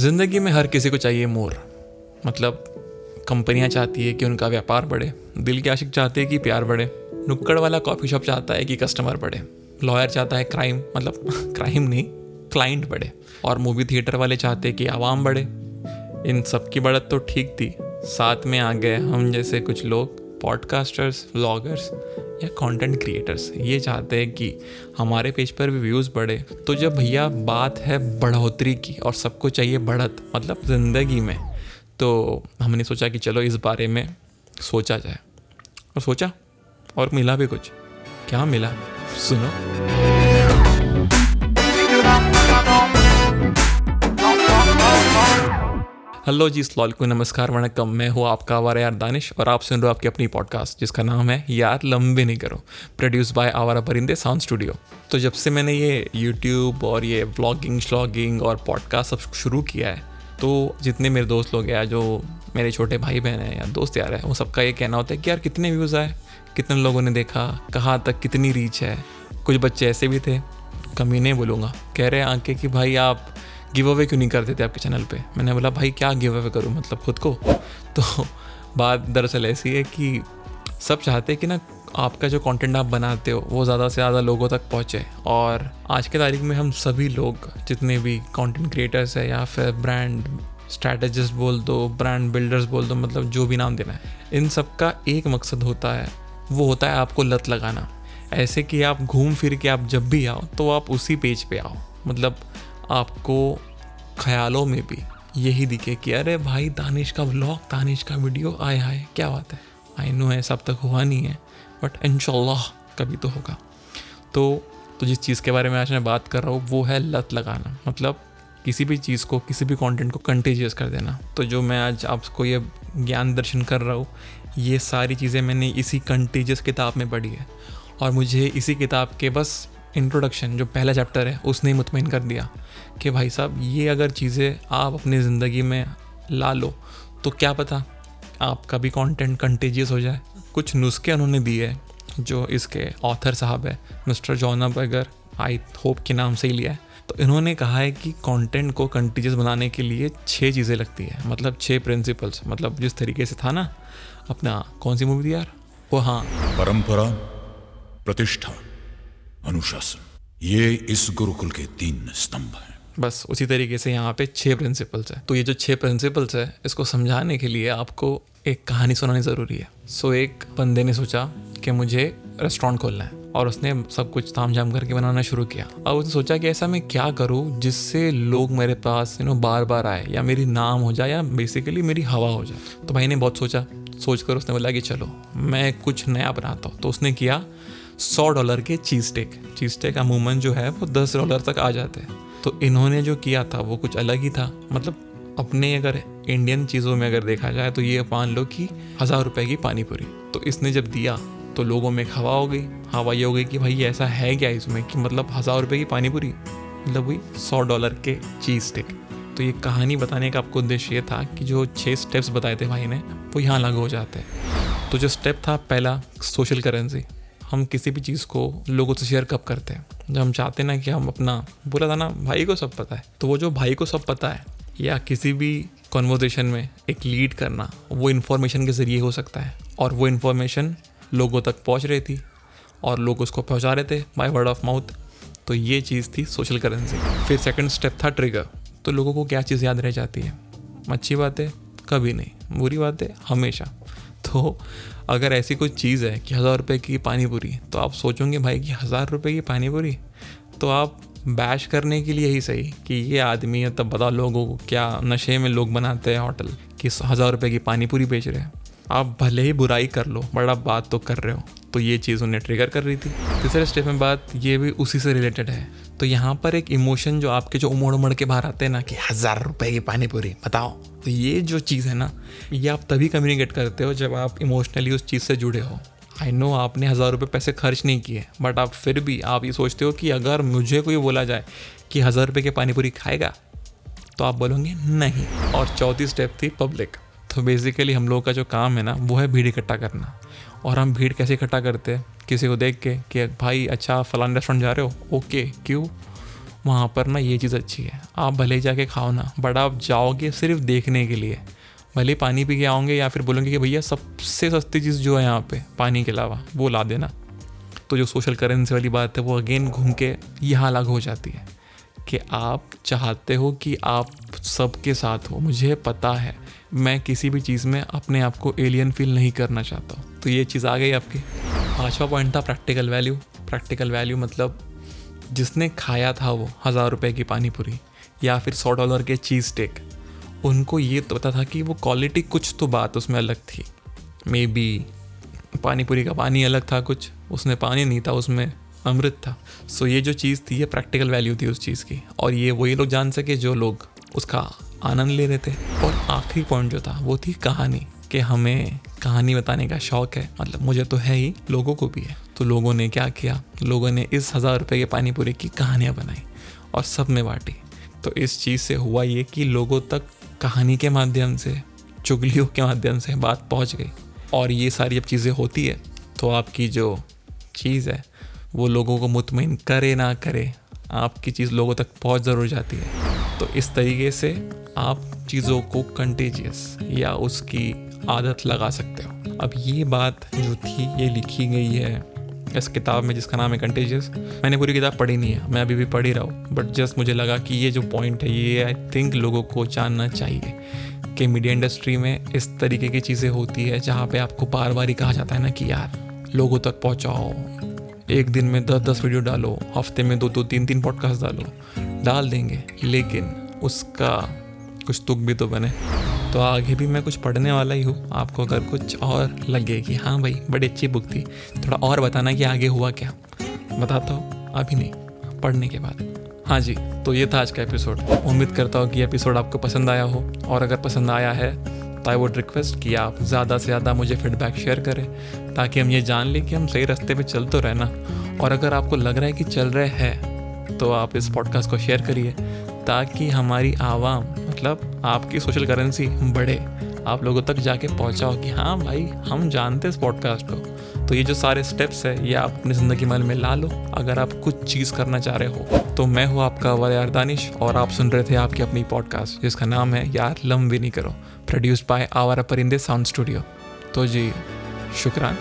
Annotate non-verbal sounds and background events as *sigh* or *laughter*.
ज़िंदगी में हर किसी को चाहिए मोर। मतलब कंपनियाँ चाहती है कि उनका व्यापार बढ़े, दिल के आशिक चाहते हैं कि प्यार बढ़े, नुक्कड़ वाला कॉफ़ी शॉप चाहता है कि कस्टमर बढ़े, लॉयर चाहता है क्राइम मतलब *laughs* क्राइम नहीं, क्लाइंट बढ़े, और मूवी थिएटर वाले चाहते हैं कि आवाम बढ़े। इन सब की बढ़त तो ठीक थी, साथ में आ गए हम जैसे कुछ लोग, पॉडकास्टर्स, व्लॉगर्स या कंटेंट क्रिएटर्स ये चाहते हैं कि हमारे पेज पर भी व्यूज़ बढ़े। तो जब भैया बात है बढ़ोतरी की और सबको चाहिए बढ़त मतलब ज़िंदगी में तो हमने सोचा कि चलो इस बारे में सोचा जाए। और सोचा और मिला भी कुछ। क्या मिला? सुनो। हेलो जी को नमस्कार वणकम मैं हूँ आपका आवारा यार दानिश और आप सुन रहे हो आपकी अपनी पॉडकास्ट जिसका नाम है यार लंबे नहीं करो। प्रोड्यूस बाय आवारा परिंदे साउंड स्टूडियो तो जब से मैंने ये यूट्यूब और ये व्लॉगिंग श्लॉगिंग और पॉडकास्ट सब शुरू किया है तो जितने मेरे दोस्त लोग हैं जो मेरे छोटे भाई बहन हैं या दोस्त यार हैं वो सबका ये कहना होता है कि यार कितने व्यूज़ आए, कितने लोगों ने देखा, कहाँ तक कितनी रीच है। कुछ बच्चे ऐसे भी थे कमी नहीं बोलूँगा, कह रहे हैं आके कि भाई आप गिव अवे क्यों नहीं कर देते आपके चैनल पे? मैंने बोला, भाई, क्या गिव अवे करूँ? मतलब खुद को? *laughs* तो बात दरअसल ऐसी है कि सब चाहते हैं कि ना आपका जो कंटेंट आप बनाते हो, वो ज़्यादा से ज़्यादा लोगों तक पहुँचे। और आज के तारीख में हम सभी लोग, जितने भी कंटेंट क्रिएटर्स है या फिर ब्रांड स्ट्रैटेजिस्ट बोल दो ब्रांड बिल्डर्स बोल दो मतलब जो भी नाम देना है, इन सब का एक मकसद होता है, वो होता है आपको लत लगाना। ऐसे कि आप घूम फिर के आप जब भी आओ तो आप उसी पेज पे आओ। मतलब आपको ख्यालों में भी यही दिखे कि अरे भाई दानिश का व्लॉग दानिश का वीडियो आए आए क्या बात है? आई नो है, सब तक हुआ नहीं है बट इन कभी तो होगा। तो तो जिस चीज़ के बारे में आज मैं बात कर रहा हूँ, वो है लत लगाना। मतलब किसी भी चीज़ को, किसी भी कंटेंट को कंटेजियस कर देना। तो जो मैं आज आपको ये ज्ञान दर्शन कर रहा हूँ, ये सारी चीज़ें मैंने इसी कंटेजियस किताब में पढ़ी है। और मुझे इसी किताब के बस इंट्रोडक्शन जो पहला चैप्टर है, उसने ही मुतमिन कर दिया कि भाई साहब, ये अगर चीज़ें आप अपनी ज़िंदगी में ला लो तो क्या पता आपका भी कंटेंट कंटेजियस हो जाए। कुछ नुस्खे उन्होंने दिए जो इसके ऑथर साहब है, मिस्टर जॉना बगर आई होप के नाम से ही लिया है। तो इन्होंने कहा है कि कंटेंट को कंटिजियस बनाने के लिए छः चीज़ें लगती है मतलब छः प्रिंसिपल्स मतलब जिस तरीके से था ना, अपना कौन सी मूवी थी यार? वो हाँ। परंपरा, प्रतिष्ठा। अनुशासन। ये इस गुरुकुल के तीन स्तंभ हैं। बस उसी तरीके से यहाँ पे छह प्रिंसिपल्स है। तो ये जो छह प्रिंसिपल्स है, इसको समझाने के लिए आपको एक कहानी सुनानी ज़रूरी है। सो एक बंदे ने सोचा कि मुझे रेस्टोरेंट खोलना है और उसने सब कुछ ताम झाम करके बनाना शुरू किया। और उसने सोचा कि ऐसा मैं क्या करूँ जिससे लोग मेरे पास यू नो बार बार आए या मेरी नाम हो जाए या बेसिकली मेरी हवा हो जाए। तो भाई ने बहुत सोचा। सोच कर उसने बोला कि चलो, मैं कुछ नया बनाता हूँ। तो उसने किया सौ डॉलर के चीज़ स्टेक चीज़ स्टेक अमूमन जो है, वो दस डॉलर तक आ जाते हैं। तो इन्होंने जो किया था, वो कुछ अलग ही था। मतलब अपने अगर इंडियन चीज़ों में अगर देखा जाए तो ये मान लो कि हज़ार रुपये की पानी पूरी तो इसने जब दिया तो लोगों में हवा हो गई। हवा ये हो गई कि भाई ऐसा है क्या इसमें कि मतलब हज़ार रुपये की पानी पूरी मतलब वही सौ डॉलर के चीज़ स्टिक तो ये कहानी बताने का आपको उद्देश्य ये था कि जो छः स्टेप्स बताए थे भाई ने, वो यहाँ लागू हो जाते हैं। तो जो स्टेप था, पहला सोशल करेंसी हम किसी भी चीज़ को लोगों से शेयर कब करते हैं? जब हम चाहते ना कि हम अपना बोला था ना, भाई को सब पता है तो वो जो भाई को सब पता है, या किसी भी कॉन्वर्जेशन में एक लीड करना, वो इन्फॉर्मेशन के ज़रिए हो सकता है। और वो इन्फॉर्मेशन लोगों तक पहुँच रही थी, और लोग उसको पहुँचा रहे थे बाय वर्ड ऑफ़ माउथ तो ये चीज़ थी सोशल करेंसी फिर सेकंड स्टेप था ट्रिगर तो लोगों को क्या चीज़ याद रह जाती है? अच्छी बात है, कभी नहीं। बुरी बात है, हमेशा। *laughs* तो अगर ऐसी कोई चीज़ है कि हज़ार रुपये की पानी पूरी तो आप सोचोगे भाई कि हज़ार रुपये की पानी पूरी तो आप बैश करने के लिए ही सही कि ये आदमी है, तब बता लोगों को क्या नशे में लोग बनाते हैं होटल कि हज़ार रुपये की पानी पूरी बेच रहे हैं। आप भले ही बुराई कर लो, बड़ा बात तो कर रहे हो। तो ये चीज़ उन्हें ट्रिगर कर रही थी। तीसरे स्टेप में बात ये भी उसी से रिलेटेड है। तो यहाँ पर एक इमोशन जो आपके जो उमड़ उमड़ के बाहर आते हैं ना कि हज़ार रुपए की पानी पूरी बताओ। तो ये जो चीज़ है ना, ये आप तभी कम्युनिकेट करते हो जब आप इमोशनली उस चीज़ से जुड़े हो। आई नो आपने हज़ार रुपये पैसे खर्च नहीं किए बट आप फिर भी आप ये सोचते हो कि अगर मुझे कोई बोला जाए कि हज़ार रुपये की पानी पूरी खाएगा तो आप बोलोगे नहीं। और चौथी स्टेप थी पब्लिक तो बेसिकली हम लोगों का जो काम है ना, वो है भीड़ इकट्ठा करना। और हम भीड़ कैसे इकट्ठा करते हैं? किसी को देख के कि भाई अच्छा फलान रेस्टोरेंट जा रहे हो? ओके क्यों? वहाँ पर ना ये चीज़ अच्छी है। आप भले ही जाके खाओ ना बट आप जाओगे सिर्फ़ देखने के लिए। भले पानी पी के आओगे या फिर बोलोगे कि भैया, सबसे सस्ती चीज़ जो है यहाँ पे, पानी के अलावा, वो ला देना। तो जो सोशल करेंसी वाली बात है, वो अगेन घूम के यहाँ अलग हो जाती है। कि आप चाहते हो कि आप सबके साथ हो, मुझे पता है। मैं किसी भी चीज़ में अपने आप को एलियन फील नहीं करना चाहता। तो ये चीज़ आ गई आपकी। पाँचवा पॉइंट था प्रैक्टिकल वैल्यू प्रैक्टिकल वैल्यू मतलब जिसने खाया था वो हज़ार रुपये की पानी पूरी या फिर सौ डॉलर के चीज़ स्टेक उनको ये तो पता था कि वो क्वालिटी कुछ तो बात उसमें अलग थी। मे बी पानी पूरी का पानी अलग था कुछ, उसमें पानी नहीं था, उसमें अमृत था। सो ये जो चीज़ थी, ये प्रैक्टिकल वैल्यू थी उस चीज़ की। और ये वही लोग जान सके जो लोग उसका आनंद ले रहे थे। और आखिरी पॉइंट जो था, वो थी कहानी, कि हमें कहानी बताने का शौक है। मतलब मुझे तो है ही, लोगों को भी है। तो लोगों ने क्या किया? लोगों ने इस हज़ार रुपये के पानी पूरी की कहानियाँ बनाई और सब में बांटी। तो इस चीज़ से हुआ ये कि लोगों तक कहानी के माध्यम से, चुगलियों के माध्यम से बात पहुँच गई। और ये सारी जब चीज़ें होती है तो आपकी जो चीज़ है, वो लोगों को मुतमिन करे ना करे, आपकी चीज़ लोगों तक पहुँच ज़रूर जाती है। तो इस तरीके से आप चीज़ों को कंटेजियस या उसकी आदत लगा सकते हो। अब ये बात जो थी, ये लिखी गई है इस किताब में जिसका नाम है कंटेजियस मैंने पूरी किताब पढ़ी नहीं है, मैं अभी भी पढ़ ही रहा हूँ बट जस्ट मुझे लगा कि ये जो पॉइंट है, ये आई थिंक लोगों को जानना चाहिए कि मीडिया इंडस्ट्री में इस तरीके की चीज़ें होती है, जहाँ पे आपको बार बार ही कहा जाता है ना कि यार, लोगों तक पहुँचाओ, एक दिन में दस दस वीडियो डालो, हफ़्ते में दो दो तीन तीन पॉडकास्ट डालो, डाल देंगे, लेकिन उसका कुछ तुक भी तो बने। तो आगे भी मैं कुछ पढ़ने वाला ही हूँ। आपको अगर कुछ और लगे कि हाँ भाई, बड़ी अच्छी बुक थी। थोड़ा और बताना कि आगे हुआ क्या। बताता हूँ। अभी नहीं, पढ़ने के बाद। हाँ जी तो ये था आज का एपिसोड। उम्मीद करता हूँ कि एपिसोड आपको पसंद आया हो। और अगर पसंद आया है तो आई वुड रिक्वेस्ट कि आप ज़्यादा से ज़्यादा मुझे फीडबैक शेयर करें, ताकि हम ये जान लें कि हम सही रास्ते पे चल तो रहना और अगर आपको लग रहा है कि चल रहे हैं तो आप इस पॉडकास्ट को शेयर करिए, ताकि हमारी आवाम मतलब आपकी सोशल करेंसी बढ़े। आप लोगों तक जाके पहुंचाओ कि हाँ भाई, हम जानते हैं इस पॉडकास्ट को। तो ये जो सारे स्टेप्स है, ये आप अपनी ज़िंदगी मन में ला लो। अगर आप कुछ चीज़ करना चाह रहे हो तो मैं हूँ आपका वयार दानिश और आप सुन रहे थे आपकी अपनी पॉडकास्ट जिसका नाम है यार लम भी नहीं करो। Produced by our Parinde sound studio तो जी, शुक्रान।